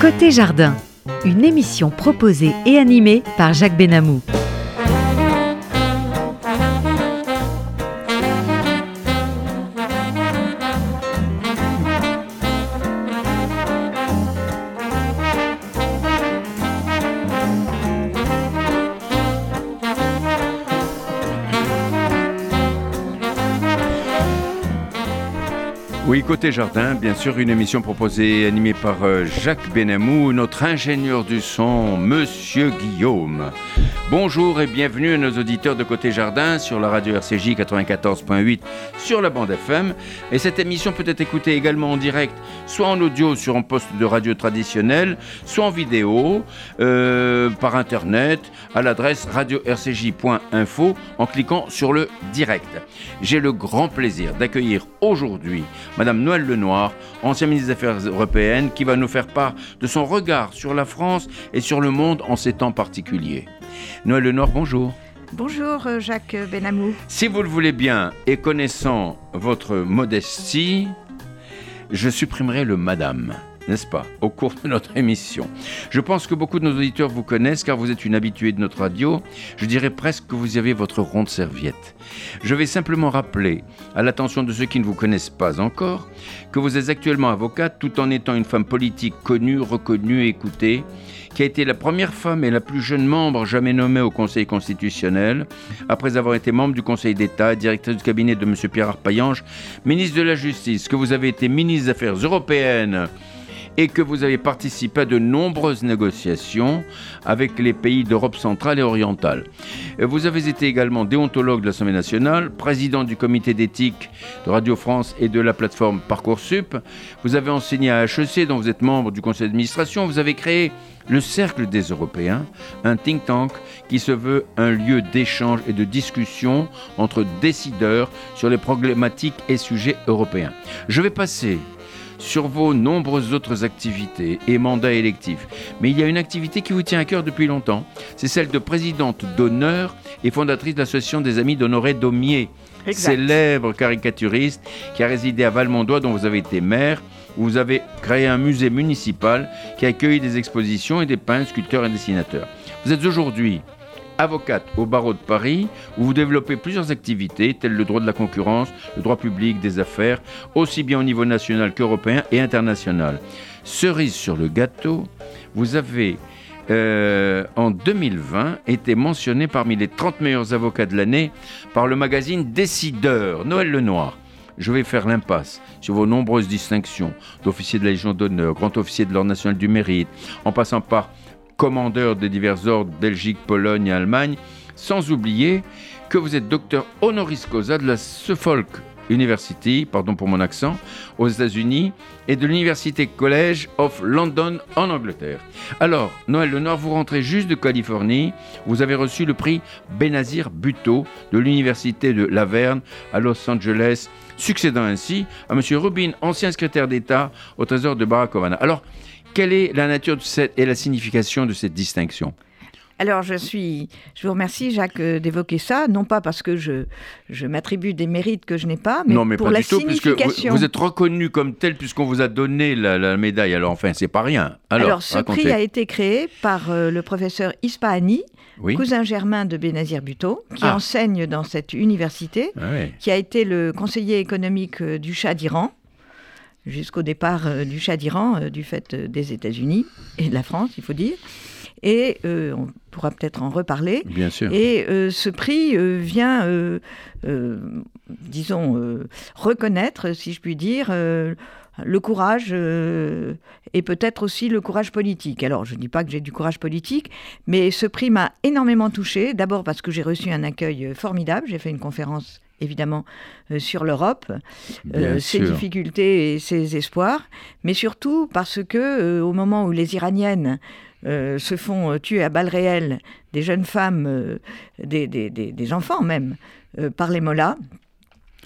Côté Jardin, une émission proposée et animée par Jacques Benamou. Côté jardin, bien sûr, une émission proposée animée par euh, Jacques Benamou, notre ingénieur du son, Monsieur Guillaume. Bonjour et bienvenue à nos auditeurs de Côté Jardin sur la radio RCJ 94.8 sur la bande FM. Et cette émission peut être écoutée également en direct, soit en audio sur un poste de radio traditionnel, soit en vidéo, euh, par internet, à l'adresse radio-rcj.info en cliquant sur le direct. J'ai le grand plaisir d'accueillir aujourd'hui Madame Noël Lenoir, ancienne ministre des Affaires européennes, qui va nous faire part de son regard sur la France et sur le monde en ces temps particuliers. Noël Lenoir, bonjour. Bonjour euh, Jacques Benamou. Si vous le voulez bien, et connaissant votre modestie, je supprimerai le madame n'est-ce pas, au cours de notre émission. Je pense que beaucoup de nos auditeurs vous connaissent car vous êtes une habituée de notre radio. Je dirais presque que vous y avez votre ronde serviette. Je vais simplement rappeler, à l'attention de ceux qui ne vous connaissent pas encore, que vous êtes actuellement avocate tout en étant une femme politique connue, reconnue et écoutée qui a été la première femme et la plus jeune membre jamais nommée au Conseil constitutionnel, après avoir été membre du Conseil d'État, directrice du cabinet de M. Pierre Arpaillange, ministre de la Justice, que vous avez été ministre des Affaires européennes et que vous avez participé à de nombreuses négociations avec les pays d'Europe centrale et orientale. Vous avez été également déontologue de l'Assemblée nationale, président du comité d'éthique de Radio France et de la plateforme Parcoursup. Vous avez enseigné à HEC, dont vous êtes membre du conseil d'administration. Vous avez créé le Cercle des Européens, un think tank qui se veut un lieu d'échange et de discussion entre décideurs sur les problématiques et sujets européens. Je vais passer sur vos nombreuses autres activités et mandats électifs. Mais il y a une activité qui vous tient à cœur depuis longtemps. C'est celle de présidente d'honneur et fondatrice de l'association des amis d'Honoré Daumier, célèbre caricaturiste qui a résidé à Valmondois, dont vous avez été maire où vous avez créé un musée municipal qui accueille des expositions et des peintres, sculpteurs et dessinateurs. Vous êtes aujourd'hui avocate au barreau de Paris, où vous développez plusieurs activités, telles le droit de la concurrence, le droit public, des affaires, aussi bien au niveau national qu'européen et international. Cerise sur le gâteau, vous avez euh, en 2020 été mentionné parmi les 30 meilleurs avocats de l'année par le magazine Décideur, Noël Lenoir. Je vais faire l'impasse sur vos nombreuses distinctions d'officier de la Légion d'honneur, grand officier de l'Ordre national du mérite, en passant par commandeur des divers ordres Belgique, Pologne et Allemagne, sans oublier que vous êtes docteur honoris causa de la Suffolk University, pardon pour mon accent, aux États-Unis et de l'Université College of London en Angleterre. Alors, Noël Lenoir, vous rentrez juste de Californie. Vous avez reçu le prix Benazir Buteau de l'Université de Laverne à Los Angeles, succédant ainsi à M. Rubin, ancien secrétaire d'État au Trésor de Barack Obama. Alors, quelle est la nature de cette, et la signification de cette distinction? Alors, je suis, je vous remercie, Jacques, euh, d'évoquer ça, non pas parce que je, je m'attribue des mérites que je n'ai pas, mais, non, mais pour pas la du tout, signification. vous, vous êtes reconnu comme tel puisqu'on vous a donné la, la médaille. Alors, enfin, c'est pas rien. Alors, Alors, ce racontez. prix a été créé par euh, le professeur Ispaani, Oui. cousin germain de Benazir Bhutto, qui Ah. enseigne dans cette université, Ah ouais. qui a été le conseiller économique euh, du Shah d'Iran, jusqu'au départ euh, du Shah d'Iran, euh, du fait euh, des États-Unis et de la France, il faut dire. Et euh, on pourra peut-être en reparler. Bien sûr. Et euh, ce prix euh, vient, disons, reconnaître, si je puis dire, le courage euh, et peut-être aussi le courage politique. Alors, je ne dis pas que j'ai du courage politique, mais ce prix m'a énormément touchée. D'abord parce que j'ai reçu un accueil formidable. J'ai fait une conférence évidemment euh, sur l'Europe, euh, ses difficultés et ses espoirs, mais surtout parce que euh, au moment où les Iraniennes euh, se font euh, tuer à balles réelles des jeunes femmes, euh, des, des- des- des enfants même, par les mollahs,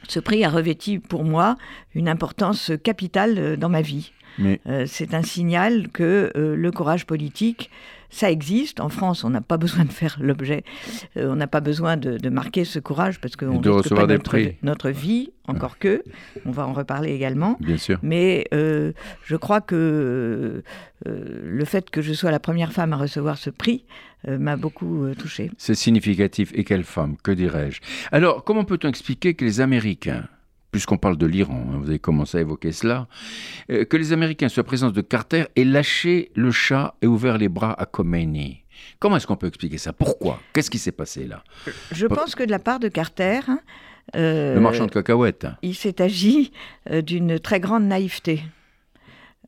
ce prix a revêtu pour moi une importance capitale dans ma vie. Mais c'est un signal que le courage politique ça existe. En France, on n'a pas besoin de faire l'objet, on n'a pas besoin de, marquer ce courage parce qu'on de recevoir pas des notre, prix. notre vie, encore que. On va en reparler également. Bien sûr. Mais je crois que le fait que je sois la première femme à recevoir ce prix m'a beaucoup touchée. C'est significatif. Et quelle femme, que dirais-je? Alors, comment peut-on expliquer que les Américains puisqu'on parle de l'Iran, hein, vous avez commencé à évoquer cela, euh, que les Américains, sous la présence de Carter, aient lâché le chat et ouvert les bras à Khomeini. Comment est-ce qu'on peut expliquer ça? Pourquoi? Qu'est-ce qui s'est passé là? Je pense que de la part de Carter... Euh, le marchand de cacahuètes. Il s'est agi euh, d'une très grande naïveté.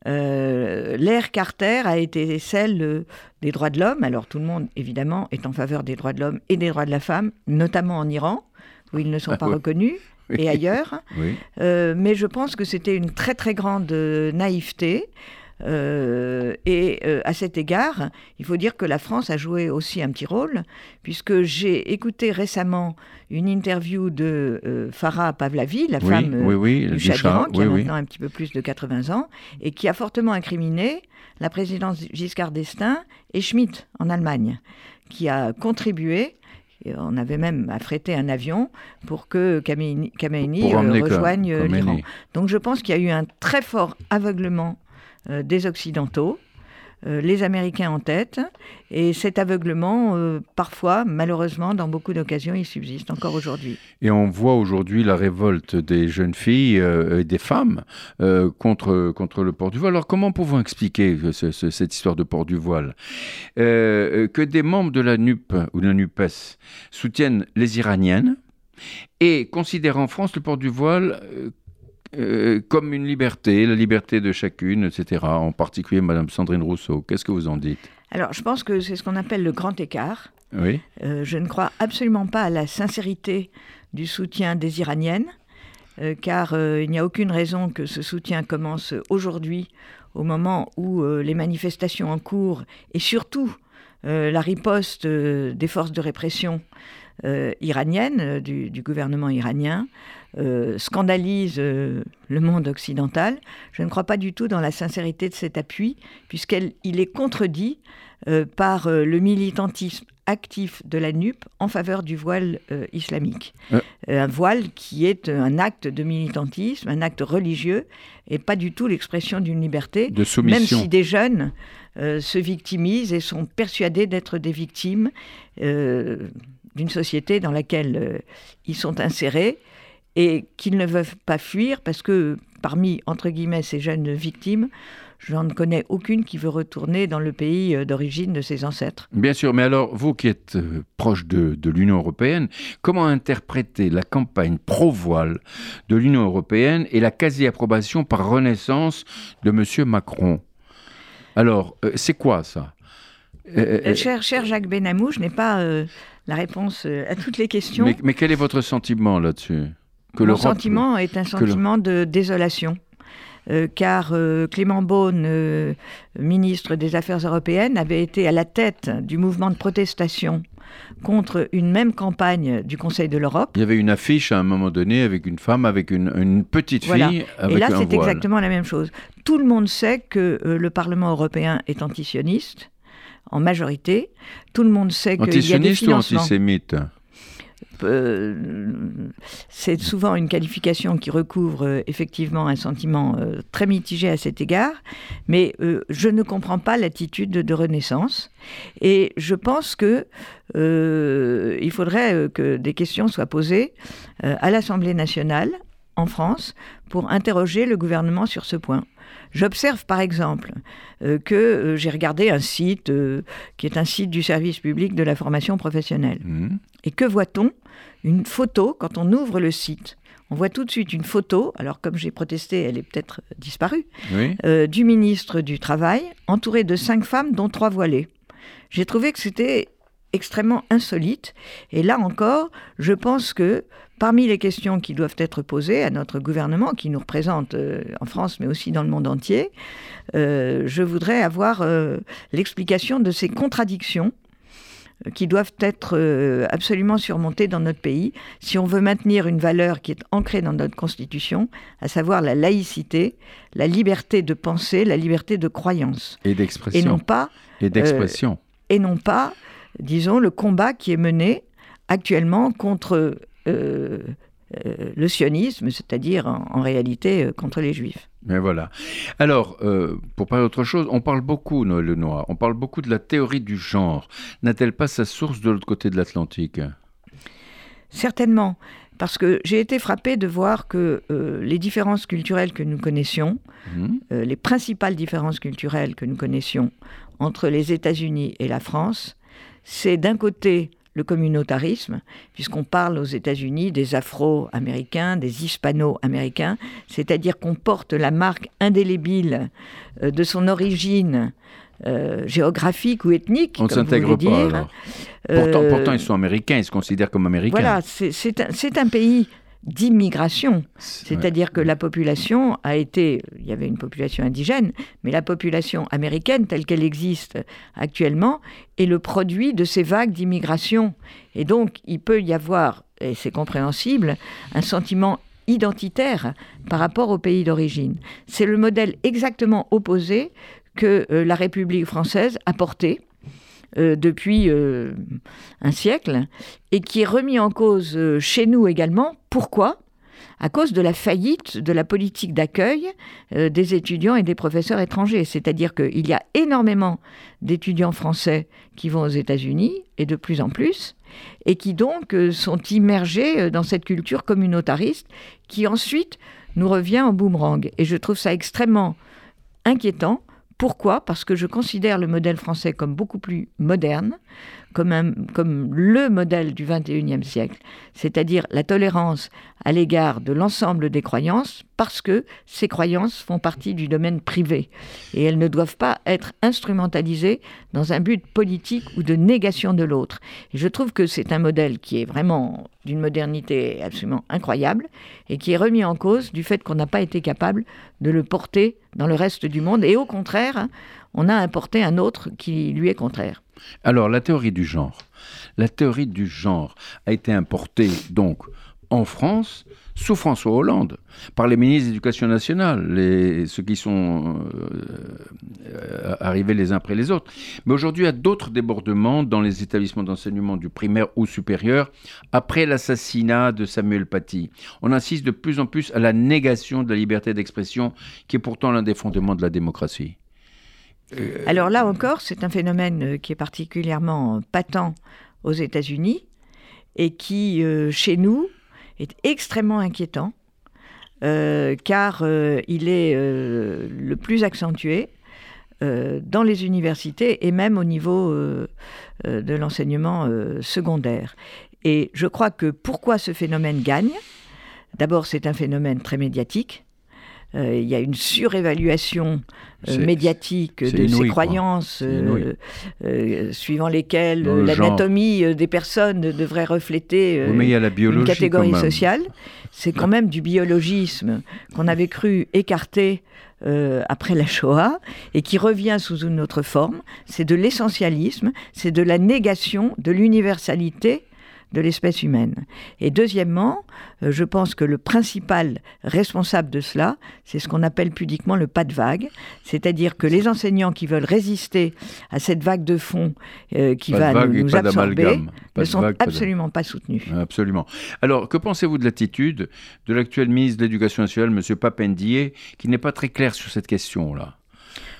L'ère Carter a été celle des droits de l'homme. Alors tout le monde, évidemment, est en faveur des droits de l'homme et des droits de la femme, notamment en Iran, où ils ne sont ah pas reconnus et ailleurs. Euh, mais je pense que c'était une très très grande euh, naïveté. Euh, et à cet égard, il faut dire que la France a joué aussi un petit rôle, puisque j'ai écouté récemment une interview de Farah Pavlavi, la femme du Shah qui a maintenant un petit peu plus de 80 ans, et qui a fortement incriminé la présidence Giscard d'Estaing et Schmitt en Allemagne, qui a contribué on avait même affrété un avion pour que Khamenei, euh, rejoigne euh, l'Iran. Donc je pense qu'il y a eu un très fort aveuglement euh, des Occidentaux euh, les Américains en tête. Et cet aveuglement, euh, parfois, malheureusement, dans beaucoup d'occasions, il subsiste encore aujourd'hui. Et on voit aujourd'hui la révolte des jeunes filles euh, et des femmes contre, contre le port du voile. Alors comment pouvons expliquer cette histoire de port du voile? Que des membres de la NUP ou de la NUPES soutiennent les Iraniennes et considèrent en France le port du voile euh, comme une liberté, la liberté de chacune, etc. En particulier Madame Sandrine Rousseau. Qu'est-ce que vous en dites? Alors, je pense que c'est ce qu'on appelle le grand écart. Oui. Euh, je ne crois absolument pas à la sincérité du soutien des Iraniennes, euh, car il n'y a aucune raison que ce soutien commence aujourd'hui, au moment où les manifestations en cours et surtout la riposte des forces de répression iraniennes, du, gouvernement iranien, euh, scandalise euh, le monde occidental. Je ne crois pas du tout dans la sincérité de cet appui, puisqu'il est contredit euh, par le militantisme actif de la NUP en faveur du voile islamique. un voile qui est un acte de militantisme, un acte religieux, et pas du tout l'expression d'une liberté, de même si des jeunes se victimisent et sont persuadés d'être des victimes d'une société dans laquelle ils sont insérés et qu'ils ne veulent pas fuir parce que parmi, entre guillemets, ces jeunes victimes, je n'en connais aucune qui veut retourner dans le pays euh, d'origine de ses ancêtres. Bien sûr, mais alors vous qui êtes euh, proche de, de l'Union européenne, comment interpréter la campagne pro-voile de l'Union européenne et la quasi-approbation par renaissance de M. Macron? Alors, euh, c'est quoi ça? Cher, cher, Jacques Benamou, je n'ai pas la réponse à toutes les questions. Mais, mais quel est votre sentiment là-dessus? Mon sentiment est un sentiment de désolation. Euh, car euh, Clément Beaune, euh, ministre des Affaires européennes, avait été à la tête du mouvement de protestation contre une même campagne du Conseil de l'Europe. Il y avait une affiche à un moment donné avec une femme, avec une, petite fille. Avec Et là, c'est exactement la même chose. Tout le monde sait que le Parlement européen est antisioniste, en majorité. Tout le monde sait qu'il y a des financements... ou antisémite? C'est souvent une qualification qui recouvre euh, effectivement un sentiment euh, très mitigé à cet égard, mais je ne comprends pas l'attitude de, Renaissance et je pense que il faudrait que des questions soient posées à l'Assemblée nationale en France pour interroger le gouvernement sur ce point. J'observe par exemple que j'ai regardé un site qui est un site du service public de la formation professionnelle. Mmh. Et que voit-on? Une photo, quand on ouvre le site, on voit tout de suite une photo, alors comme j'ai protesté, elle est peut-être disparue, euh, du ministre du Travail, entouré de cinq femmes, dont trois voilées. J'ai trouvé que c'était extrêmement insolite. Et là encore, je pense que parmi les questions qui doivent être posées à notre gouvernement, qui nous représente euh, en France, mais aussi dans le monde entier, euh, je voudrais avoir l'explication de ces contradictions qui doivent être euh, absolument surmontées dans notre pays si on veut maintenir une valeur qui est ancrée dans notre Constitution, à savoir la laïcité, la liberté de penser, la liberté de croyance. Et d'expression. Et non pas... Et d'expression. et non pas, disons, le combat qui est mené actuellement contre euh, euh, le sionisme, c'est-à-dire en, réalité euh, contre les juifs. Mais voilà. Alors, pour parler d'autre chose, on parle beaucoup, Noël Lenoir, on parle beaucoup de la théorie du genre. N'a-t-elle pas sa source de l'autre côté de l'Atlantique? Certainement, parce que j'ai été frappée de voir que les différences culturelles que nous connaissions, mmh. les principales différences culturelles que nous connaissions entre les États-Unis et la France, c'est d'un côté le communautarisme, puisqu'on parle aux États-Unis des Afro-Américains, des Hispano-Américains, c'est-à-dire qu'on porte la marque indélébile euh, de son origine euh, géographique ou ethnique. On ne s'intègre pas. Pourtant, euh, pourtant, ils sont américains, ils se considèrent comme américains. Voilà, c'est un, un, pays d'immigration. C'est-à-dire que la population a été, il y avait une population indigène, mais la population américaine telle qu'elle existe actuellement est le produit de ces vagues d'immigration. Et donc, il peut y avoir, et c'est compréhensible, un sentiment identitaire par rapport au pays d'origine. C'est le modèle exactement opposé que euh, la République française a porté euh, depuis euh, un siècle et qui est remis en cause euh, chez nous également. Pourquoi? À cause de la faillite de la politique d'accueil des étudiants et des professeurs étrangers. C'est-à-dire qu'il y a énormément d'étudiants français qui vont aux États-Unis, et de plus en plus, et qui donc sont immergés dans cette culture communautariste qui ensuite nous revient en boomerang. Et je trouve ça extrêmement inquiétant pourquoi? Parce que je considère le modèle français comme beaucoup plus moderne, comme, le modèle du XXIe siècle, c'est-à-dire la tolérance à l'égard de l'ensemble des croyances, parce que ces croyances font partie du domaine privé et elles ne doivent pas être instrumentalisées dans un but politique ou de négation de l'autre. Je trouve que c'est un modèle qui est vraiment d'une modernité absolument incroyable et qui est remis en cause du fait qu'on n'a pas été capable de le porter dans le reste du monde et au contraire, on a importé un autre qui lui est contraire. Alors, la théorie du genre. La théorie du genre a été importée donc en France sous François Hollande par les ministres de nationale, ceux qui sont euh, arrivés les uns après les autres. Mais aujourd'hui, il y a d'autres débordements dans les établissements d'enseignement du primaire ou supérieur après l'assassinat de Samuel Paty. On insiste de plus en plus à la négation de la liberté d'expression, qui est pourtant l'un des fondements de la démocratie. Euh, Alors là encore, c'est un phénomène euh, qui est particulièrement patent aux États-Unis et qui, euh, chez nous, est extrêmement inquiétant, car il est le plus accentué dans les universités et même au niveau de l'enseignement secondaire. Et je crois que pourquoi ce phénomène gagne? D'abord, c'est un phénomène très médiatique. Euh, il y a une surévaluation euh, médiatique de ces croyances euh, suivant lesquelles l'anatomie des personnes devrait refléter une catégorie sociale. C'est quand même du biologisme qu'on avait cru écarter après la Shoah et qui revient sous une autre forme. C'est de l'essentialisme, c'est de la négation de l'universalité de l'espèce humaine. Et deuxièmement, euh, je pense que le principal responsable de cela, c'est ce qu'on appelle pudiquement le pas de vague, c'est-à-dire que les enseignants qui veulent résister à cette vague de fond euh, qui va nous, absorber ne sont absolument pas soutenus. Absolument. Alors, que pensez-vous de l'attitude de l'actuel ministre de l'Éducation nationale, M. Papendier, qui n'est pas très clair sur cette question-là?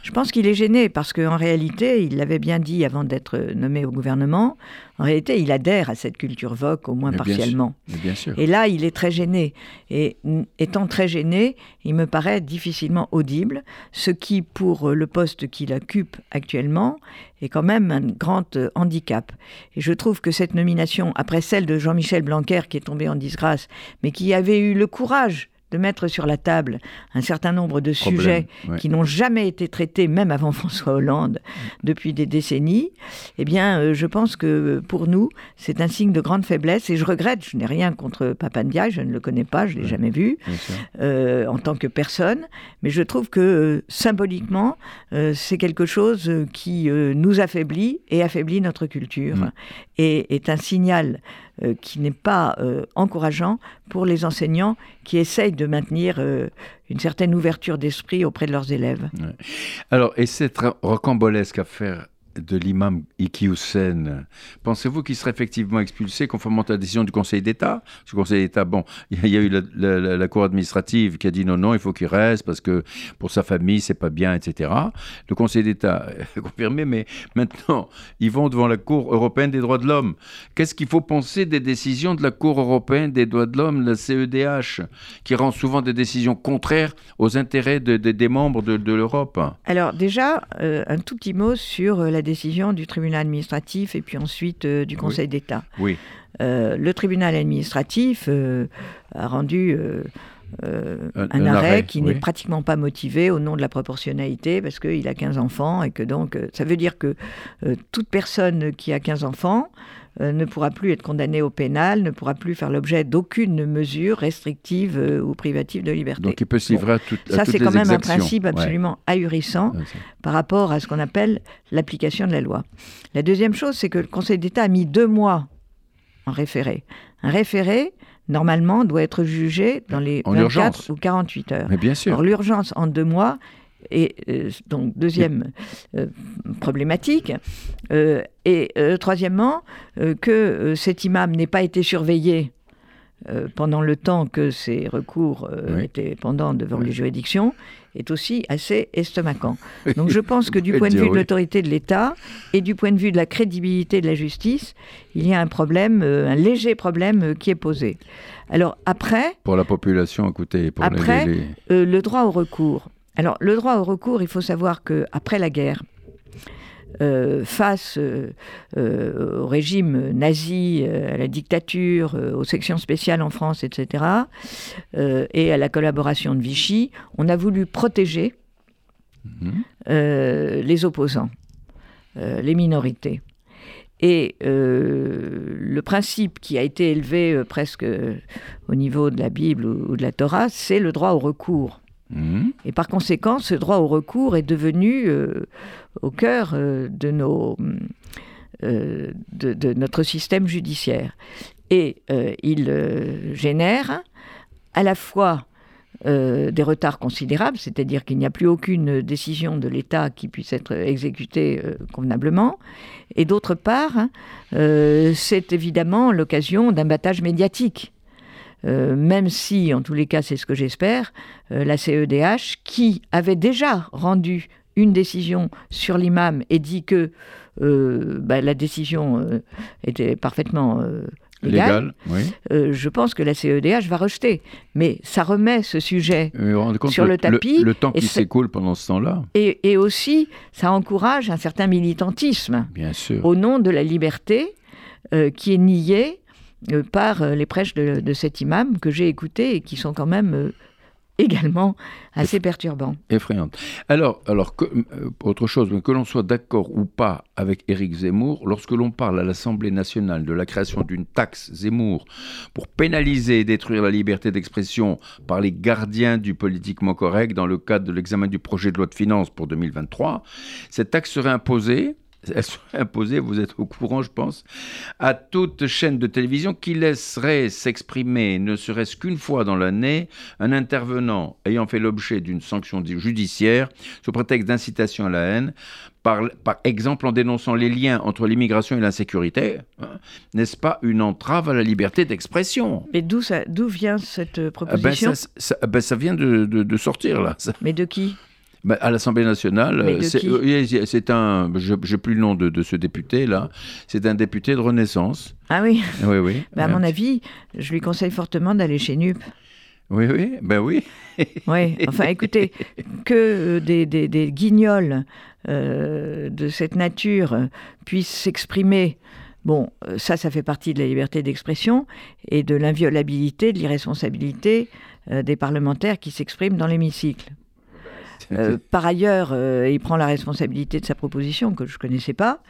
Je pense qu'il est gêné parce qu'en réalité, il l'avait bien dit avant d'être nommé au gouvernement, en réalité, il adhère à cette culture VOC, au moins partiellement. bien sûr. Et là, il est très gêné. Et étant très gêné, il me paraît difficilement audible, ce qui, pour le poste qu'il occupe actuellement, est quand même un grand handicap. Et je trouve que cette nomination, après celle de Jean-Michel Blanquer, qui est tombé en disgrâce, mais qui avait eu le courage de mettre sur la table un certain nombre de sujets qui n'ont jamais été traités, même avant François Hollande, depuis des décennies, eh bien, euh, je pense que pour nous, c'est un signe de grande faiblesse. Et je regrette, je n'ai rien contre Papandia, je ne le connais pas, je ne l'ai jamais vu euh, en tant que personne, mais je trouve que euh, symboliquement, c'est quelque chose qui nous affaiblit et affaiblit notre culture. Et est un signal euh, qui n'est pas euh, encourageant pour les enseignants qui essayent de maintenir euh, une certaine ouverture d'esprit auprès de leurs élèves. Alors, et cette rocambolesque affaire de l'imam Iki Hussein, pensez-vous qu'il serait effectivement expulsé conformément à la décision du Conseil d'État? Le Conseil d'État, bon, il y a eu la, Cour administrative qui a dit non, non, il faut qu'il reste parce que pour sa famille, c'est pas bien, etc. Le Conseil d'État a confirmé, mais maintenant, ils vont devant la Cour européenne des droits de l'homme. Qu'est-ce qu'il faut penser des décisions de la Cour européenne des droits de l'homme, la CEDH, qui rend souvent des décisions contraires aux intérêts des membres de, l'Europe? Alors déjà, euh, un tout petit mot sur euh, la décision du tribunal administratif et puis ensuite euh, du Conseil d'État. Oui. Euh, le tribunal administratif euh, a rendu un, arrêt, qui n'est pratiquement pas motivé au nom de la proportionnalité parce qu'il a 15 enfants et que donc ça veut dire que toute personne qui a 15 enfants ne pourra plus être condamné au pénal, ne pourra plus faire l'objet d'aucune mesure restrictive euh, ou privative de liberté. Donc il peut se livrer à, tout, Ça, c'est quand même un principe absolument ahurissant par rapport à ce qu'on appelle l'application de la loi. La deuxième chose, c'est que le Conseil d'État a mis deux mois en référé. Un référé, normalement, doit être jugé dans les 24 ou 48 heures. Mais bien sûr. l'urgence en deux mois, et euh, donc, deuxième euh, problématique. Euh, et troisièmement, que cet imam n'ait pas été surveillé pendant le temps que ces recours étaient pendants devant les juridictions est aussi assez estomacant. Donc je pense que du point de vue de l'autorité de l'État et du point de vue de la crédibilité de la justice, il y a un problème, un léger problème qui est posé. Alors après... Pour la population, écoutez, pour après, le droit au recours. Alors, le droit au recours, il faut savoir qu'après la guerre, euh, face euh, euh, au régime nazi, à la dictature, aux sections spéciales en France, etc., et à la collaboration de Vichy, on a voulu protéger mhm. les opposants, les minorités. Et le principe qui a été élevé presque au niveau de la Bible ou de la Torah, c'est le droit au recours. Mhm. Et par conséquent, ce droit au recours est devenu euh, au cœur euh, euh, de, notre système judiciaire. Et il génère à la fois des retards considérables, c'est-à-dire qu'il n'y a plus aucune décision de l'État qui puisse être exécutée convenablement, et d'autre part, c'est évidemment l'occasion d'un battage médiatique. Euh, même si, en tous les cas, c'est ce que j'espère, euh, la CEDH, qui avait déjà rendu une décision sur l'imam et dit que euh, bah, la décision était parfaitement légale, je pense que la CEDH va rejeter. Mais ça remet ce sujet sur le, tapis. Le, temps qui s'écoule pendant ce temps-là. Et, aussi, ça encourage un certain militantisme. Bien sûr. Au nom de la liberté qui est niée par euh, les prêches de, cet imam que j'ai écouté et qui sont quand même euh, également assez perturbants. Effrayantes. Alors, alors autre chose, mais que l'on soit d'accord ou pas avec Éric Zemmour, lorsque l'on parle à l'Assemblée nationale de la création d'une taxe Zemmour pour pénaliser et détruire la liberté d'expression par les gardiens du politiquement correct dans le cadre de l'examen du projet de loi de finances pour 2023, cette taxe serait imposée elle serait imposée, vous êtes au courant, je pense, à toute chaîne de télévision qui laisserait s'exprimer, ne serait-ce qu'une fois dans l'année, un intervenant ayant fait l'objet d'une sanction judiciaire sous prétexte d'incitation à la haine, par, par, exemple en dénonçant les liens entre l'immigration et l'insécurité, hein, n'est-ce pas une entrave à la liberté d'expression? Mais d'où vient cette ah ben, proposition? ça, ben ça, vient de, de, sortir là. Mais de qui? Bah, à l'Assemblée nationale, euh, c'est un, je n'ai plus le nom de, ce député là, c'est un député de Renaissance. Ah oui. Oui oui. à mon avis, je lui conseille fortement d'aller chez NUP. Oui oui, ben oui. oui. Enfin, écoutez, que euh, des, des, guignols euh, de cette nature puissent s'exprimer. Bon, ça, ça fait partie de la liberté d'expression et de l'inviolabilité, de l'irresponsabilité des parlementaires qui s'expriment dans l'hémicycle. Euh, par ailleurs, euh, il prend la responsabilité de sa proposition que je ne connaissais pas.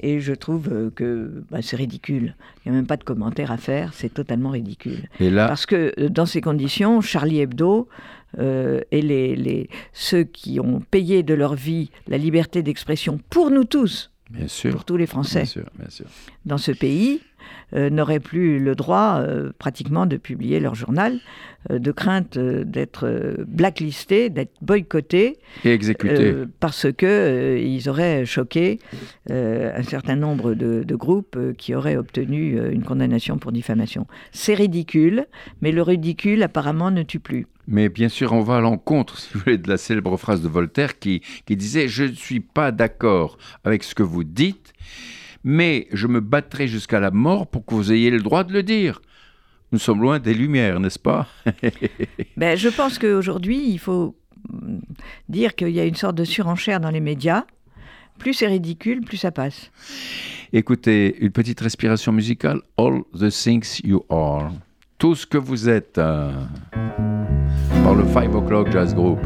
Et je trouve euh, que bah, c'est ridicule. Il n'y a même pas de commentaire à faire. C'est totalement ridicule. Parce que dans ces conditions, Charlie Hebdo et les, les, ceux qui ont payé de leur vie la liberté d'expression pour nous tous, bien sûr, pour tous les Français, bien sûr, bien sûr. dans ce pays, euh, n'auraient plus le droit euh, pratiquement de publier leur journal, euh, de crainte d'être blacklistés, d'être boycottés. Et exécutés. parce qu'ils auraient choqué un certain nombre de, de groupes qui auraient obtenu une condamnation pour diffamation. C'est ridicule, mais le ridicule apparemment ne tue plus. Mais bien sûr, on va à l'encontre, si vous voulez, de la célèbre phrase de Voltaire qui, qui disait Je ne suis pas d'accord avec ce que vous dites, mais je me battrai jusqu'à la mort pour que vous ayez le droit de le dire. Nous sommes loin des Lumières, n'est-ce pas? Ben, Je pense qu'aujourd'hui, il faut dire qu'il y a une sorte de surenchère dans les médias. Plus c'est ridicule, plus ça passe. Écoutez, une petite respiration musicale. All the things you are. Tout ce que vous êtes. Euh, par le 5 O'Clock Jazz Group.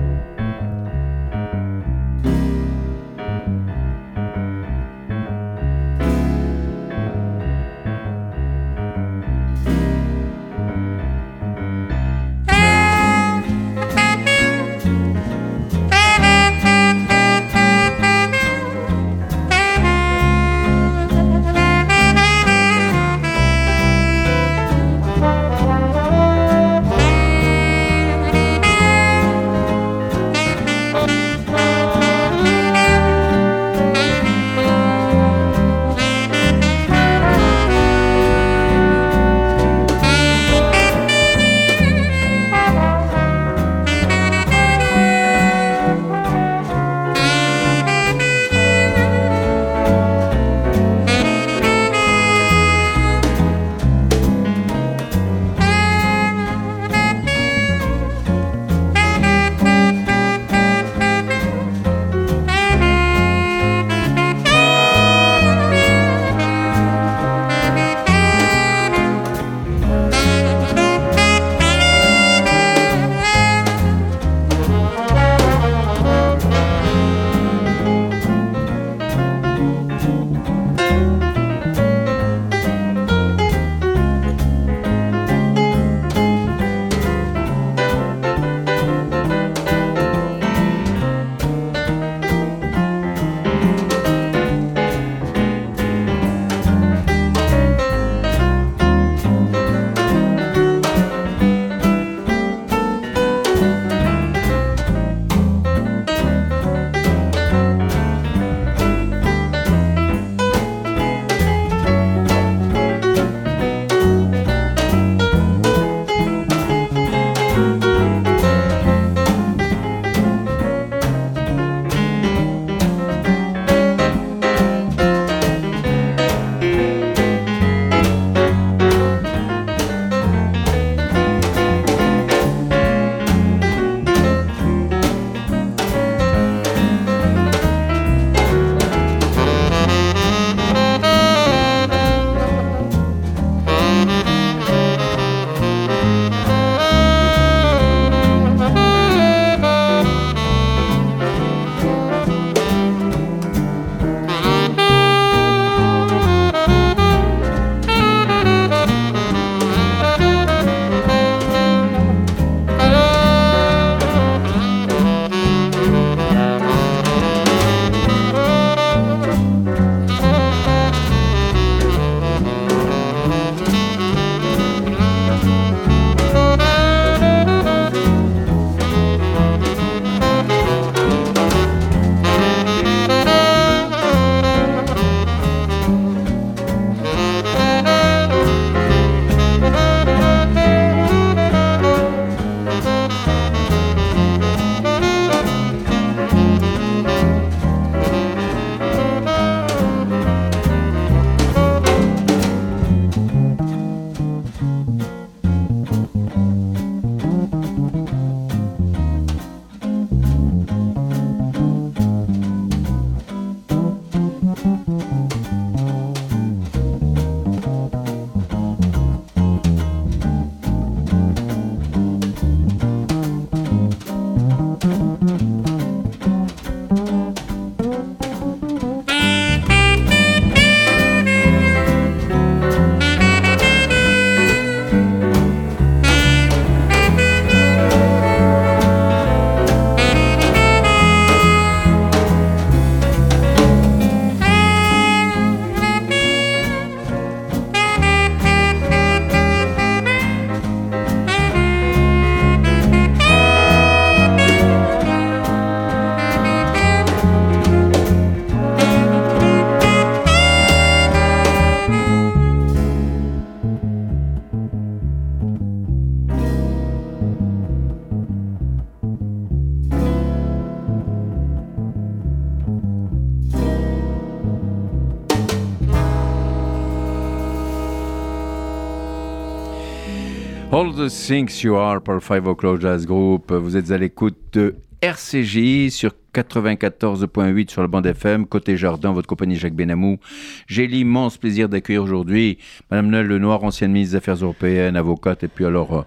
All the Things You Are pour le 5 O'Clock Jazz Group. Vous êtes à l'écoute de RCJ sur 94.8 sur la bande FM, côté jardin, votre compagnie Jacques Benamou. J'ai l'immense plaisir d'accueillir aujourd'hui Madame Noël Lenoir, ancienne ministre des Affaires européennes, avocate, et puis alors euh,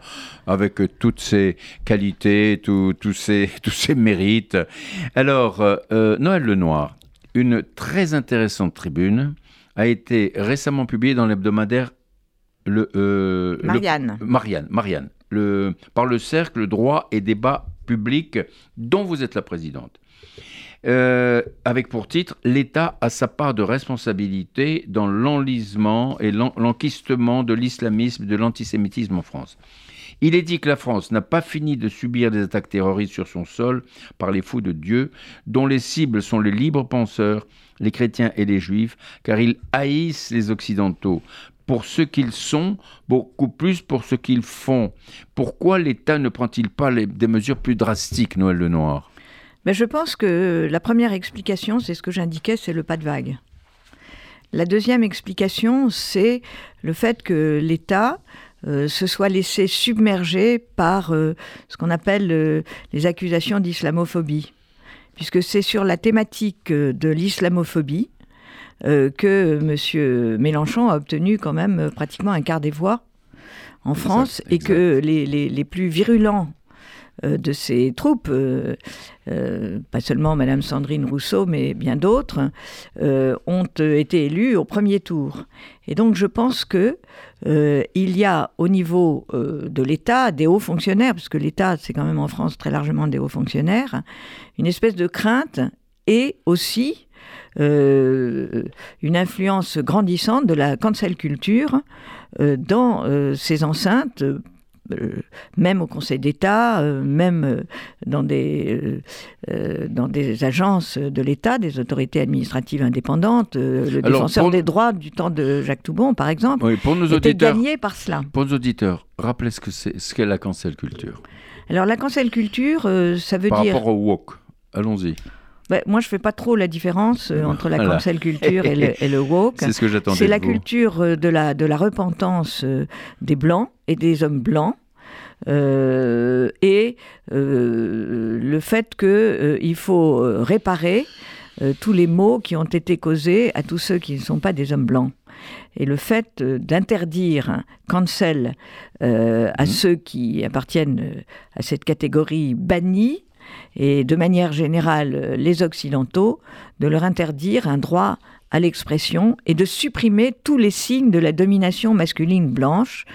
avec toutes ses qualités, tous ses, tous ses mérites. Alors, euh, euh, Noël Lenoir, une très intéressante tribune a été récemment publiée dans l'hebdomadaire le, Marianne. Marianne, Marianne. Le, par le cercle droit et débat public dont vous êtes la présidente. Euh, avec pour titre L'État a sa part de responsabilité dans l'enlisement et l'enquistement de l'islamisme et de l'antisémitisme en France. Il est dit que la France n'a pas fini de subir des attaques terroristes sur son sol par les fous de Dieu, dont les cibles sont les libres penseurs, les chrétiens et les juifs, car ils haïssent les Occidentaux pour ce qu'ils sont, beaucoup plus pour ce qu'ils font. Pourquoi l'État ne prend-il pas des mesures plus drastiques, Noël Lenoir? Mais Je pense que la première explication, c'est ce que j'indiquais, c'est le pas de vague. La deuxième explication, c'est le fait que l'État euh, se soit laissé submerger par euh, ce qu'on appelle euh, les accusations d'islamophobie. Puisque c'est sur la thématique de l'islamophobie que M. Mélenchon a obtenu quand même pratiquement un quart des voix en France et que les, les, plus virulents euh, de ces troupes, euh, euh, pas seulement Madame Sandrine Rousseau, mais bien d'autres, ont été élus au premier tour. Et donc je pense que il y a au niveau de l'État des hauts fonctionnaires, parce que l'État c'est quand même en France très largement des hauts fonctionnaires, une espèce de crainte et aussi une influence grandissante de la cancel culture dans ces enceintes euh, même au Conseil d'État, euh, même euh, dans des, dans des agences de l'État, des autorités administratives indépendantes, le défenseur des droits du temps de Jacques Toubon, par exemple, pour nos était gagné par cela. Pour nos auditeurs, rappelez ce que c'est ce qu'est la cancel culture. Alors la cancel culture, ça veut dire... Par rapport au woke, allons-y. Ben, moi, je ne fais pas trop la différence entre la cancel culture et le, et le woke. C'est ce que j'attendais. C'est la culture de la, de la repentance des Blancs et des hommes blancs euh, et euh, le fait qu'il euh, faut réparer tous les maux qui ont été causés à tous ceux qui ne sont pas des hommes blancs. Et le fait d'interdire cancel à mmh. ceux qui appartiennent à cette catégorie bannie, et de manière générale les Occidentaux, de leur interdire un droit à l'expression et de supprimer tous les signes de la domination masculine blanche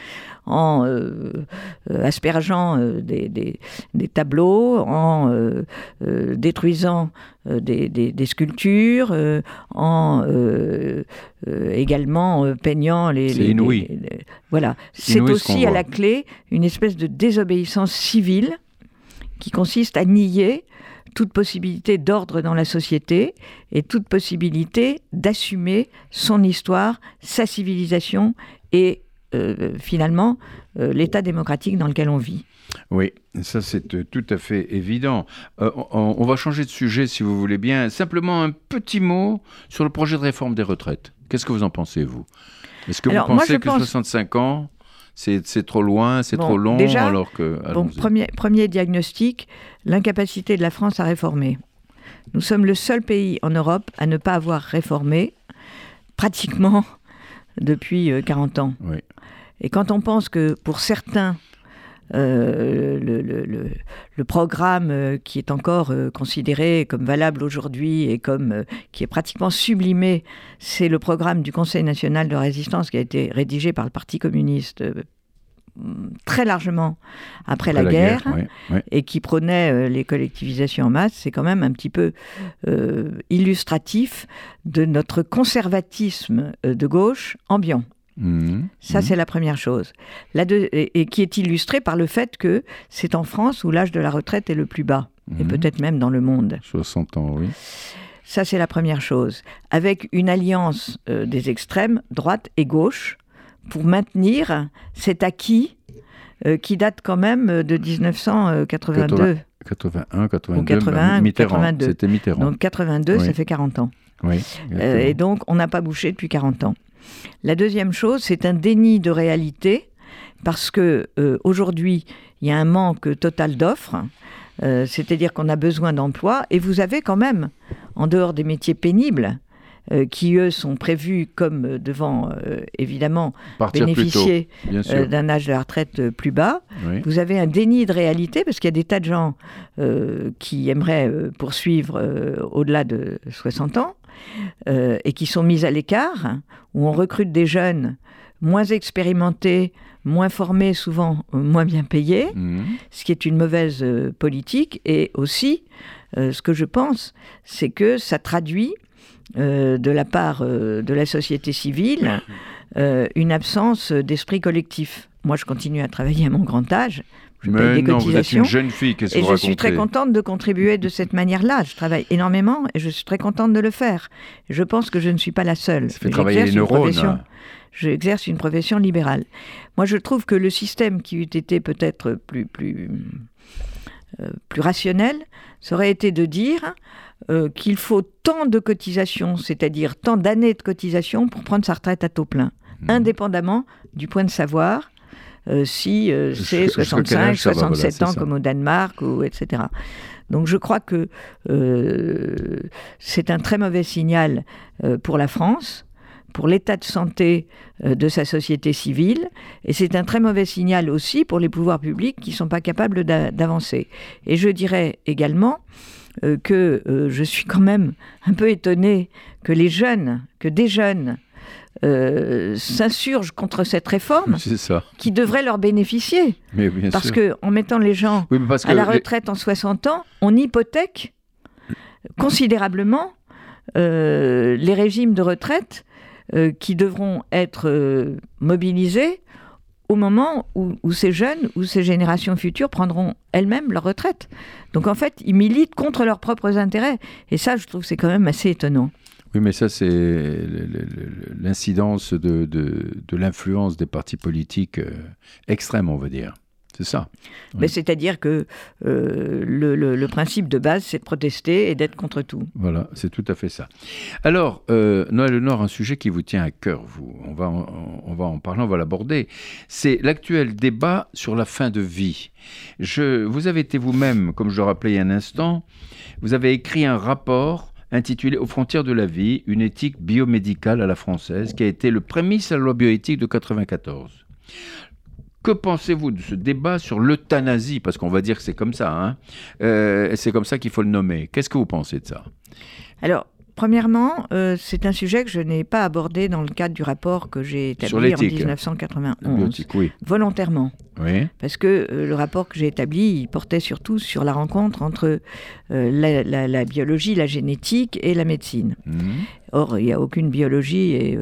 en euh, euh, aspergeant euh, des, tableaux, en détruisant des, sculptures, en également peignant les... C'est inouï. voilà. C'est aussi à la clé une espèce de désobéissance civile qui consiste à nier toute possibilité d'ordre dans la société et toute possibilité d'assumer son histoire, sa civilisation et euh, finalement euh, l'état démocratique dans lequel on vit. Oui, ça c'est euh, tout à fait évident. on, va changer de sujet si vous voulez bien. Simplement un petit mot sur le projet de réforme des retraites. Qu'est-ce que vous en pensez, vous? Est-ce que vous pensez que 65 ans, c'est trop loin, c'est trop long alors que... Bon, premier, premier diagnostic, l'incapacité de la France à réformer. Nous sommes le seul pays en Europe à ne pas avoir réformé pratiquement depuis 40 ans. Oui. Et quand on pense que pour certains, euh, le, programme euh, qui est encore euh, considéré comme valable aujourd'hui et comme qui est pratiquement sublimé, c'est le programme du Conseil national de résistance qui a été rédigé par le Parti communiste très largement après, la, guerre, et qui prônait les collectivisations en masse, c'est quand même un petit peu illustratif de notre conservatisme de gauche ambiant. Mmh. Ça, mmh. c'est la première chose. La et, qui est illustrée par le fait que c'est en France où l'âge de la retraite est le plus bas, et mmh. peut-être même dans le monde. 60 ans, oui. Ça, c'est la première chose. Avec une alliance euh, des extrêmes, droite et gauche, pour maintenir cet acquis euh, qui date quand même de 1982. 81, 82, 81, Mitterrand. 82. C'était Mitterrand. Donc 82, ça fait 40 ans. Oui, euh, et donc, on n'a pas bouché depuis 40 ans. La deuxième chose, c'est un déni de réalité parce que euh, aujourd'hui, il y a un manque total d'offres. Euh, c'est-à-dire qu'on a besoin d'emplois, et vous avez quand même, en dehors des métiers pénibles, euh, qui eux sont prévus comme devant évidemment Partir bénéficier d'un âge de la retraite plus bas. Oui. Vous avez un déni de réalité parce qu'il y a des tas de gens qui aimeraient poursuivre au-delà de 60 ans euh, et qui sont mis à l'écart, où on recrute des jeunes moins expérimentés, moins formés, souvent euh, moins bien payés, Mhm. ce qui est une mauvaise euh, politique. Et aussi, euh, ce que je pense, c'est que ça traduit euh, de la part de la société civile une absence d'esprit collectif. Moi, je continue à travailler à mon grand âge. Paye des non, vous êtes cotisations. une jeune fille, qu'est-ce que Et vous je racontez suis très contente de contribuer de cette manière-là. Je travaille énormément et je suis très contente de le faire. Je pense que je ne suis pas la seule. Ça fait travailler les neurones. profession- J'exerce une profession libérale. Moi, je trouve que le système qui eût été peut-être plus, plus, euh, plus rationnel, ça aurait été de dire euh, qu'il faut tant de cotisations, c'est-à-dire tant d'années de cotisations pour prendre sa retraite à taux plein, Mhm. indépendamment du point de savoir si euh, c'est Jusqu'à- jusqu'à quel 65, âge ça va, voilà, 67 c'est ans comme au Danemark, ou, etc. Donc je crois que euh, c'est un très mauvais signal euh, pour la France, pour l'état de santé euh, de sa société civile, et c'est un très mauvais signal aussi pour les pouvoirs publics qui ne sont pas capables d'a- d'avancer. Et je dirais également euh, que euh, je suis quand même un peu étonnée que les jeunes, que des jeunes, euh, s'insurgent contre cette réforme ça. qui devrait leur bénéficier. Mais Parce sûr. que en mettant les gens Oui, à la les- retraite en 60 ans, on hypothèque considérablement euh, les régimes de retraite euh, qui devront être mobilisés au moment où, où ces jeunes ou ces générations futures prendront elles-mêmes leur retraite. Donc en fait, ils militent contre leurs propres intérêts. Et ça, je trouve que c'est quand même assez étonnant. Oui, mais ça, c'est l'incidence de, de, de l'influence des partis politiques euh, extrêmes, on va dire. C'est ça. Mais c'est-à-dire que euh, le, le- le principe de base, c'est de protester et d'être contre tout. Voilà, c'est tout à fait ça. Alors, euh, Noël Lenoir, un sujet qui vous tient à cœur, vous, on va en, on va en parler, on va l'aborder, c'est l'actuel débat sur la fin de vie. Je, vous avez été vous-même, comme je le rappelais il y a un instant, vous avez écrit un rapport intitulé Aux frontières de la vie, une éthique biomédicale à la française, qui a été le prémisse à la loi bioéthique de 94. Que pensez-vous de ce débat sur l'euthanasie? Parce qu'on va dire que c'est comme ça, hein Euh, c'est comme ça qu'il faut le nommer. Qu'est-ce que vous pensez de ça? Alors, premièrement, euh, c'est un sujet que je n'ai pas abordé dans le cadre du rapport que j'ai établi en l'éthique. 1991, Biotique, oui. volontairement. Oui. Parce que euh, le rapport que j'ai établi, il portait surtout sur la rencontre entre euh, la, la- la biologie, la génétique et la médecine. Mhm. Or, il n'y a aucune biologie et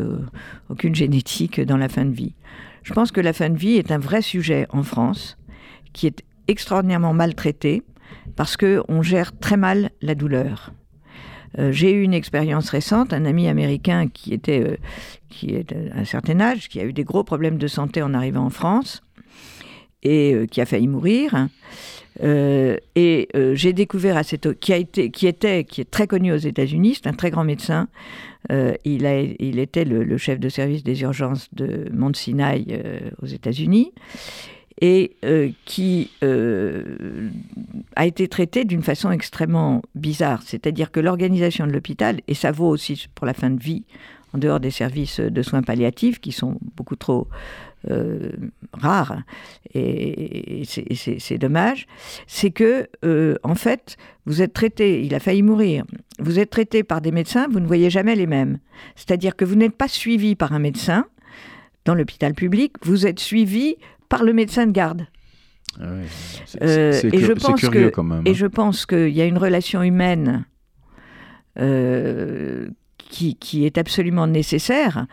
aucune génétique dans la fin de vie. Je pense que la fin de vie est un vrai sujet en France, qui est extraordinairement maltraité, parce qu'on gère très mal la douleur. Euh, J'ai eu une expérience récente, un ami américain qui était, euh, qui est à un certain âge, qui a eu des gros problèmes de santé en arrivant en France, et euh, qui a failli mourir. Euh, et euh, j'ai découvert à cette qui a été qui était qui est très connu aux États-Unis, c'est un très grand médecin. Euh, il a il était le, le chef de service des urgences de Mount Sinai euh, aux États-Unis et euh, qui euh, a été traité d'une façon extrêmement bizarre. C'est-à-dire que l'organisation de l'hôpital, et ça vaut aussi pour la fin de vie, en dehors des services de soins palliatifs qui sont beaucoup trop euh, rares, et, et c'est- dommage, c'est que, en fait, vous êtes traité, il a failli mourir, vous êtes traité par des médecins, vous ne voyez jamais les mêmes. C'est-à-dire que vous n'êtes pas suivi par un médecin dans l'hôpital public, vous êtes suivi par le médecin de garde. Ah. C'est Euh, c'est et je pense curieux que- quand même. Et hein. je pense qu'il y a une relation humaine euh, qui, qui est absolument nécessaire.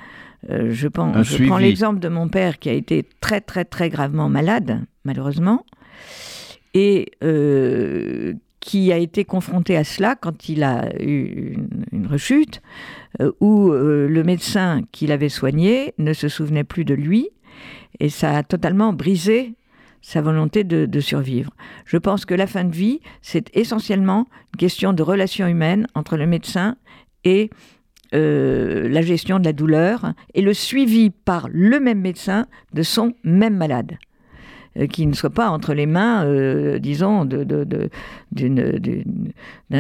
Euh, je pense, prends l'exemple de mon père qui a été très très très gravement malade, malheureusement, et qui a été confronté à cela quand il a eu une, une rechute, où le médecin qui l'avait soigné ne se souvenait plus de lui, et ça a totalement brisé sa volonté de, survivre. Je pense que la fin de vie, c'est essentiellement une question de relation humaine entre le médecin et la gestion de la douleur et le suivi par le même médecin de son même malade. Euh, qui ne soit pas entre les mains, euh, disons, d'un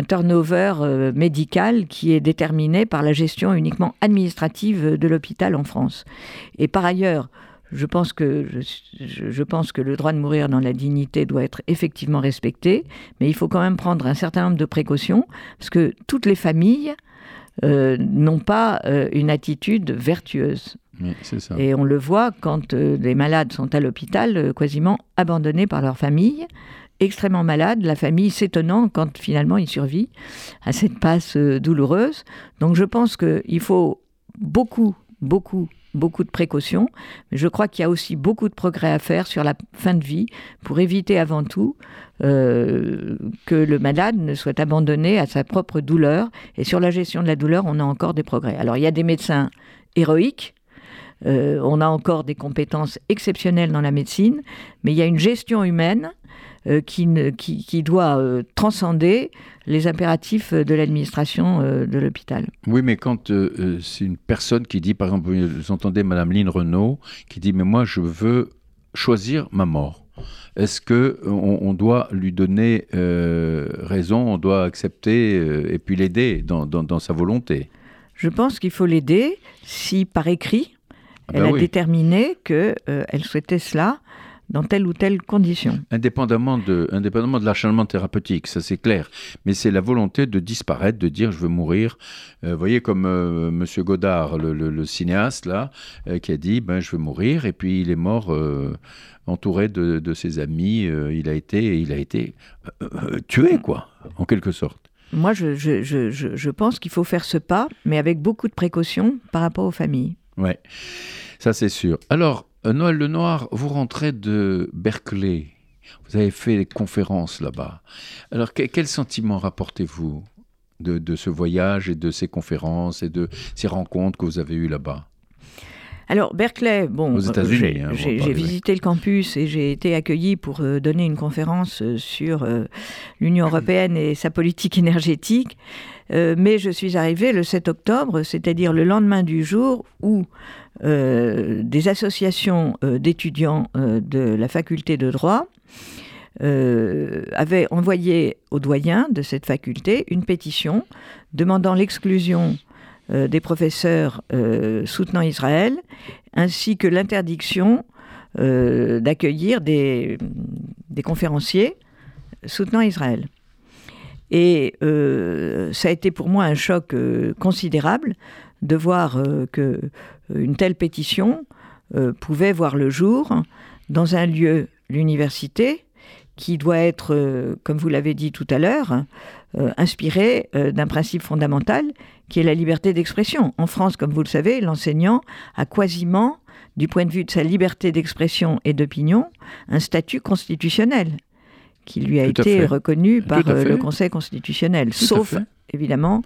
turnover euh, médical qui est déterminé par la gestion uniquement administrative de l'hôpital en France. Et par ailleurs, je pense, que, je, pense que le droit de mourir dans la dignité doit être effectivement respecté, mais il faut quand même prendre un certain nombre de précautions, parce que toutes les familles n'ont pas une attitude vertueuse. Et on le voit quand euh, les malades sont à l'hôpital, euh, quasiment abandonnés par leur famille, extrêmement malades, la famille s'étonnant quand finalement il survit à cette passe euh, douloureuse. Donc je pense qu'il faut beaucoup, beaucoup, beaucoup de précautions. Mais je crois qu'il y a aussi beaucoup de progrès à faire sur la fin de vie pour éviter avant tout que le malade ne soit abandonné à sa propre douleur. Et sur la gestion de la douleur, on a encore des progrès. Alors il y a des médecins héroïques euh, on a encore des compétences exceptionnelles dans la médecine, mais il y a une gestion humaine euh, qui, qui, doit euh, transcender les impératifs de l'administration de l'hôpital. Oui, mais quand c'est une personne qui dit, par exemple, vous entendez Madame Lynn Renault, qui dit, mais moi je veux choisir ma mort. Est-ce que on, doit lui donner raison, on doit accepter et puis l'aider dans, dans, sa volonté? Je pense qu'il faut l'aider si par écrit ah elle bah a déterminé qu'elle euh, souhaitait cela dans telle ou telle condition. Indépendamment de, indépendamment de l'acharnement thérapeutique, ça c'est clair. Mais c'est la volonté de disparaître, de dire je veux mourir. Euh, vous voyez comme euh, Monsieur Godard, le, cinéaste là, qui a dit ben je veux mourir et puis il est mort entouré de, ses amis. il a été, il a été tué quoi, en quelque sorte. Moi, je, je, je, je pense qu'il faut faire ce pas, mais avec beaucoup de précautions par rapport aux familles. Ouais, ça c'est sûr. Alors, euh, Noël Lenoir, vous rentrez de Berkeley. Vous avez fait des conférences là-bas. Alors, quel sentiment rapportez-vous de, ce voyage et de ces conférences et de ces rencontres que vous avez eues là-bas? Alors, Berkeley, bon, aux États-Unis, hein, j'ai visité le campus et j'ai été accueilli pour euh, donner une conférence euh, sur l'Union européenne et sa politique énergétique. Euh, mais je suis arrivée le 7 octobre, c'est-à-dire le lendemain du jour où euh, des associations euh, d'étudiants de la faculté de droit avaient envoyé aux doyens de cette faculté une pétition demandant l'exclusion des professeurs soutenant Israël, ainsi que l'interdiction d'accueillir des, conférenciers soutenant Israël. Et euh, ça a été pour moi un choc euh, considérable de voir euh, que une telle pétition pouvait voir le jour dans un lieu, l'université, qui doit être, comme vous l'avez dit tout à l'heure, inspiré d'un principe fondamental qui est la liberté d'expression. En France, comme vous le savez, l'enseignant a quasiment, du point de vue de sa liberté d'expression et d'opinion, un statut constitutionnel qui lui a été reconnu par euh, le Conseil constitutionnel, sauf évidemment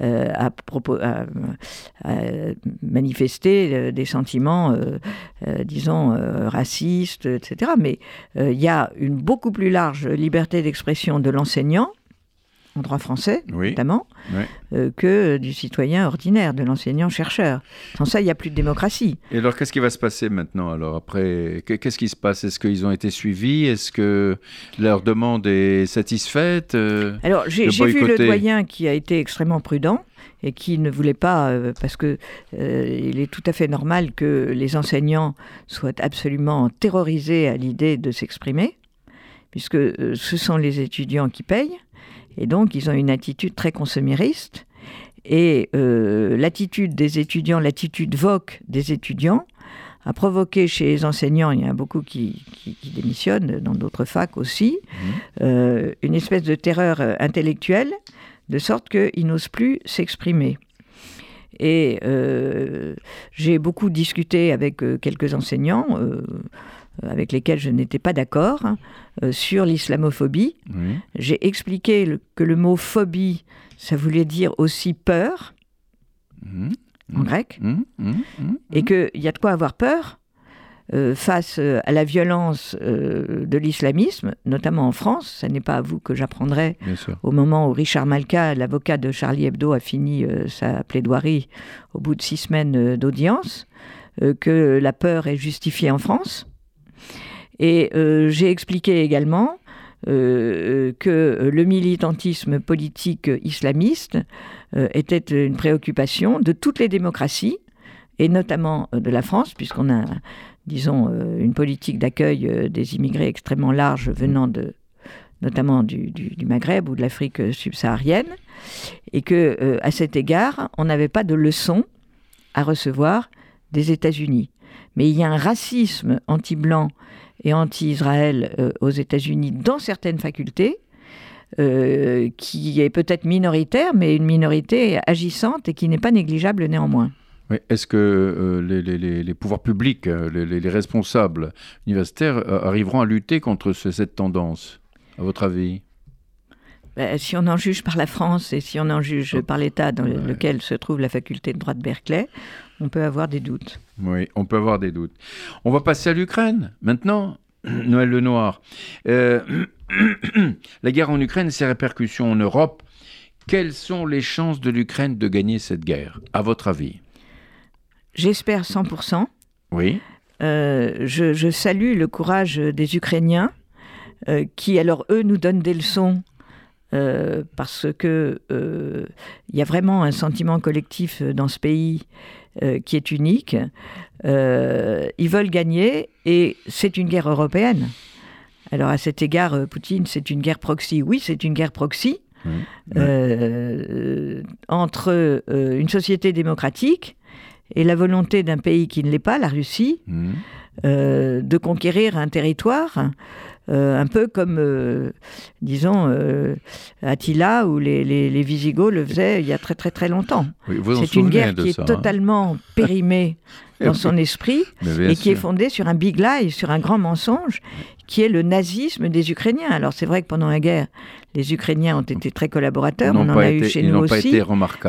euh, à, propos, à, manifester euh, des sentiments, disons, racistes, etc. Mais il y a une beaucoup plus large liberté d'expression de l'enseignant en droit français notamment, euh, que du citoyen ordinaire, de l'enseignant-chercheur. Sans ça, il n'y a plus de démocratie. Et alors, qu'est-ce qui va se passer maintenant Alors, après, qu'est-ce qui se passe? Est-ce qu'ils ont été suivis? Est-ce que leur demande est satisfaite euh, Alors, j'ai vu le doyen qui a été extrêmement prudent et qui ne voulait pas, euh, parce que il est tout à fait normal que les enseignants soient absolument terrorisés à l'idée de s'exprimer, puisque ce sont les étudiants qui payent. Et donc, ils ont une attitude très consumériste. Et euh, l'attitude des étudiants, l'attitude voque des étudiants, a provoqué chez les enseignants, il y en a beaucoup qui, démissionnent, dans d'autres facs aussi, mmh. euh, une espèce de terreur euh, intellectuelle, de sorte qu'ils n'osent plus s'exprimer. Et j'ai beaucoup discuté avec quelques enseignants avec lesquels je n'étais pas d'accord, hein, euh, sur l'islamophobie. J'ai expliqué que le mot phobie, ça voulait dire aussi peur, mmh. en grec, mmh. Mmh. et qu'il y a de quoi avoir peur, euh, face euh, à la violence euh, de l'islamisme, notamment en France. Ce n'est pas à vous que j'apprendrai au moment où Richard Malka, l'avocat de Charlie Hebdo, a fini sa plaidoirie au bout de six semaines d'audience, que la peur est justifiée en France. Et j'ai expliqué également que le militantisme politique islamiste était une préoccupation de toutes les démocraties, et notamment de la France, puisqu'on a disons, euh, une politique d'accueil euh, des immigrés extrêmement large venant de, notamment du, Maghreb ou de l'Afrique subsaharienne, et que euh, à cet égard, on n'avait pas de leçons à recevoir des États-Unis. Mais il y a un racisme anti-blanc et anti-Israël aux États-Unis dans certaines facultés, qui est peut-être minoritaire, mais une minorité agissante et qui n'est pas négligeable néanmoins. Est-ce que euh, les, pouvoirs publics, euh, les, responsables universitaires euh, arriveront à lutter contre cette tendance, à votre avis? Ben, si on en juge par la France et si on en juge oh. par l'État dans lequel se trouve la faculté de droit de Berkeley, on peut avoir des doutes. Oui, on peut avoir des doutes. On va passer à l'Ukraine maintenant. Noël Lenoir. la guerre en Ukraine, ses répercussions en Europe. Quelles sont les chances de l'Ukraine de gagner cette guerre, à votre avis? J'espère 100%. Oui. Euh, je, salue le courage des Ukrainiens euh, qui, alors, eux, nous donnent des leçons euh, parce que il y a vraiment un sentiment collectif dans ce pays qui est unique. ils veulent gagner et c'est une guerre européenne. Alors, à cet égard, Poutine, c'est une guerre proxy. Oui, c'est une guerre proxy. entre une société démocratique et la volonté d'un pays qui ne l'est pas, la Russie, mmh. euh, de conquérir un territoire, euh, un peu comme, euh, disons, Attila ou les, les, Visigoths le faisaient il y a très très très longtemps. C'est une guerre qui est hein. totalement périmée dans son esprit et qui est fondée sur un big lie, sur un grand mensonge, qui est le nazisme des Ukrainiens. Alors c'est vrai que pendant la guerre, les Ukrainiens ont été très collaborateurs, on en a eu chez nous aussi.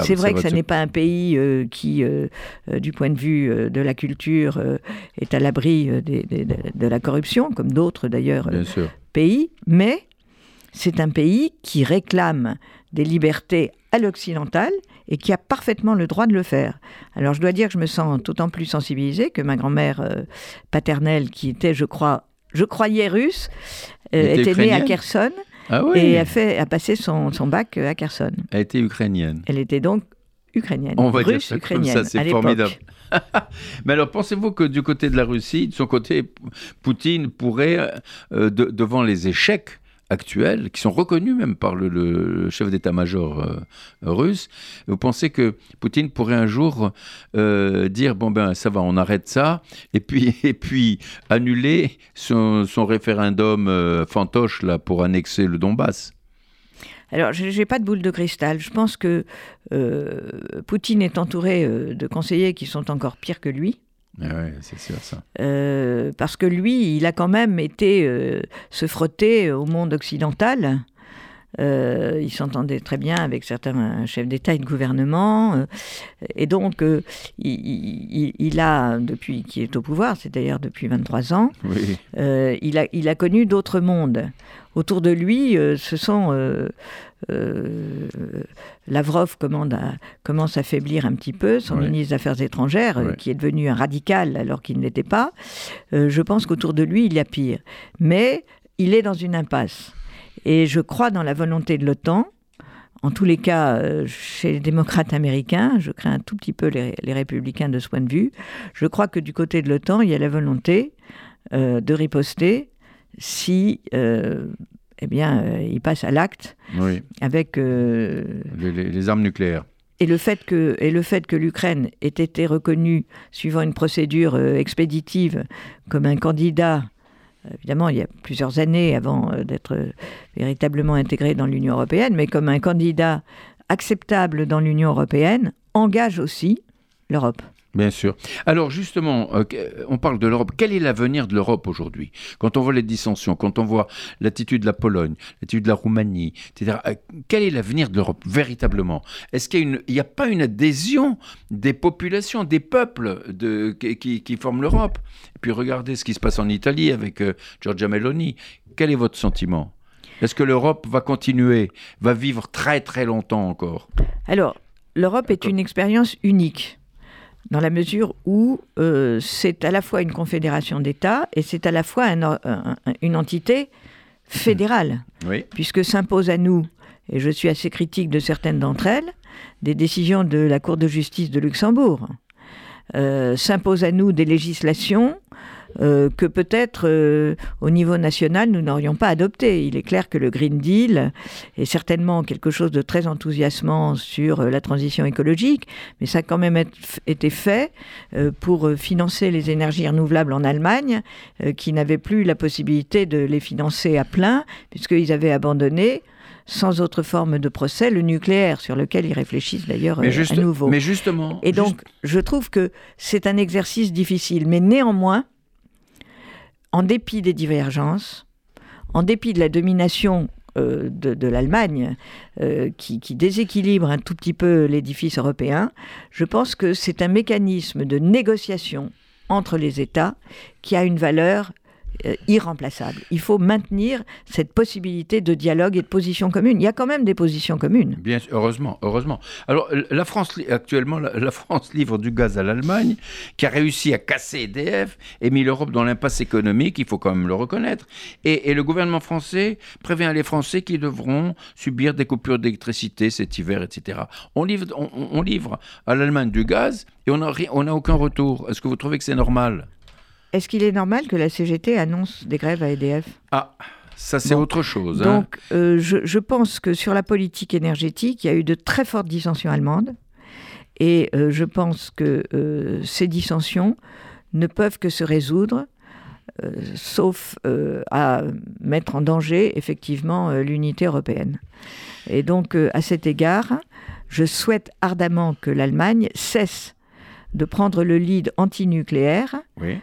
C'est vrai que ce n'est pas un pays euh, qui, euh, euh, du point de vue de la culture, est à l'abri de la corruption, comme d'autres d'ailleurs pays, mais c'est un pays qui réclame des libertés à l'occidental et qui a parfaitement le droit de le faire. Alors je dois dire que je me sens d'autant plus sensibilisée que ma grand-mère paternelle, qui était, je crois, je croyais russe, était née à Kherson. Ah et a, fait, a passé son, son bac à Kherson. Elle était ukrainienne. Elle était donc ukrainienne. On va russe, dire ukrainienne, comme ça, c'est formidable. Mais alors, pensez-vous que du côté de la Russie, de son côté, Poutine pourrait, euh, devant les échecs actuels, qui sont reconnus même par le, chef d'état-major euh, russe, vous pensez que Poutine pourrait un jour euh, dire bon ben ça va, on arrête ça, et puis et puis annuler son, référendum euh, fantoche là pour annexer le Donbass? Alors, je n'ai pas de boule de cristal. Je pense que Poutine est entouré de conseillers qui sont encore pires que lui. Ah c'est sûr ça. Euh, parce que lui, il a quand même été euh, se frotter au monde occidental. Euh, il s'entendait très bien avec certains chefs d'État et de gouvernement. et donc, il, a, depuis qu'il est au pouvoir, c'est d'ailleurs depuis 23 ans, il, a, il a connu d'autres mondes. Autour de lui, ce sont euh, Lavrov commence à faiblir un petit peu, son ministre des Affaires étrangères, euh, qui est devenu un radical alors qu'il ne l'était pas. Euh, je pense qu'autour de lui, il y a pire. Mais il est dans une impasse. Et je crois dans la volonté de l'OTAN. En tous les cas, chez les démocrates américains, je crains un tout petit peu les, républicains de ce point de vue, je crois que du côté de l'OTAN, il y a la volonté de riposter si eh bien, euh, il passe à l'acte avec euh, les, armes nucléaires. Et le fait que, et le fait que l'Ukraine ait été reconnue, suivant une procédure euh, expéditive, comme un candidat, évidemment, il y a plusieurs années avant d'être véritablement intégré dans l'Union européenne, mais comme un candidat acceptable dans l'Union européenne, engage aussi l'Europe. Bien sûr. Alors justement, euh, on parle de l'Europe. Quel est l'avenir de l'Europe aujourd'hui? Quand on voit les dissensions, quand on voit l'attitude de la Pologne, l'attitude de la Roumanie, etc. Euh, quel est l'avenir de l'Europe véritablement? Est-ce qu'il n'y a, pas une adhésion des populations, des peuples de, qui, forment l'Europe? Et puis regardez ce qui se passe en Italie avec euh, Giorgia Meloni. Quel est votre sentiment? Est-ce que l'Europe va continuer, va vivre très très longtemps encore? Alors, l'Europe est une expérience unique dans la mesure où euh, c'est à la fois une confédération d'États et c'est à la fois une entité fédérale, puisque s'impose à nous, et je suis assez critique de certaines d'entre elles, des décisions de la Cour de justice de Luxembourg. Euh, s'impose à nous des législations euh, que peut-être euh, au niveau national nous n'aurions pas adopté. Il est clair que le Green Deal est certainement quelque chose de très enthousiasmant sur euh, la transition écologique, mais ça a quand même été fait pour financer les énergies renouvelables en Allemagne, qui n'avaient plus la possibilité de les financer à plein, puisqu'ils avaient abandonné sans autre forme de procès, le nucléaire, sur lequel ils réfléchissent d'ailleurs à nouveau. Mais justement. Et donc, je trouve que c'est un exercice difficile, mais néanmoins, en dépit des divergences, en dépit de la domination euh, de, l'Allemagne euh, qui, qui, déséquilibre un tout petit peu l'édifice européen, je pense que c'est un mécanisme de négociation entre les États qui a une valeur euh, irremplaçable. Il faut maintenir cette possibilité de dialogue et de position commune. Il y a quand même des positions communes. Bien heureusement, heureusement. Alors la France actuellement, la, France livre du gaz à l'Allemagne, qui a réussi à casser EDF et mis l'Europe dans l'impasse économique. Il faut quand même le reconnaître. Et, le gouvernement français prévient les Français qui devront subir des coupures d'électricité cet hiver, etc. On livre, on, livre à l'Allemagne du gaz et on n'a aucun retour. Est-ce que vous trouvez que c'est normal? Est-ce qu'il est normal que la CGT annonce des grèves à EDF Ah, ça c'est autre chose. Hein. Donc euh, je, pense que sur la politique énergétique, il y a eu de très fortes dissensions allemandes. Et euh, je pense que euh, ces dissensions ne peuvent que se résoudre, sauf à mettre en danger effectivement l'unité européenne. Et donc à cet égard, je souhaite ardemment que l'Allemagne cesse de prendre le lead antinucléaire,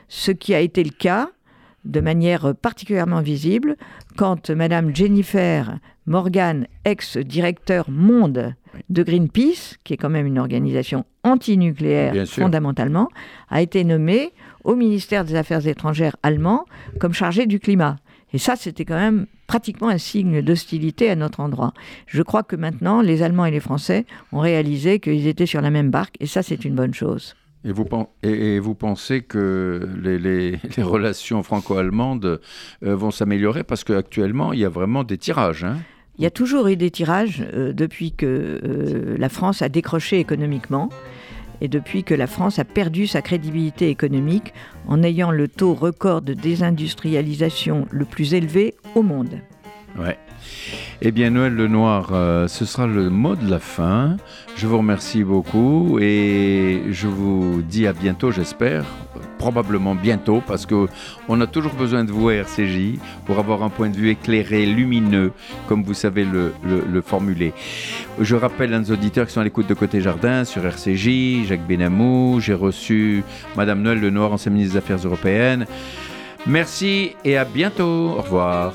ce qui a été le cas de manière particulièrement visible quand Madame Jennifer Morgan, ex-directeur monde de Greenpeace, qui est quand même une organisation antinucléaire fondamentalement, a été nommée au ministère des Affaires étrangères allemand comme chargée du climat. Et ça, c'était quand même pratiquement un signe d'hostilité à notre endroit. Je crois que maintenant, les Allemands et les Français ont réalisé qu'ils étaient sur la même barque, et ça, c'est une bonne chose. Et vous, et vous pensez que les, relations franco-allemandes euh, vont s'améliorer? Parce qu'actuellement, il y a vraiment des tirages. Hein il y a toujours eu des tirages euh, depuis que euh, la France a décroché économiquement et depuis que la France a perdu sa crédibilité économique en ayant le taux record de désindustrialisation le plus élevé au monde. Eh bien, Noël Lenoir, euh, ce sera le mot de la fin. Je vous remercie beaucoup et je vous dis à bientôt, j'espère. Probablement bientôt, parce qu'on a toujours besoin de vous à RCJ pour avoir un point de vue éclairé, lumineux, comme vous savez le, formuler. Je rappelle à nos auditeurs qui sont à l'écoute de Côté Jardin sur RCJ, Jacques Benamou, j'ai reçu Madame Noël Lenoir, ancienne ministre des Affaires européennes. Merci et à bientôt. Au revoir.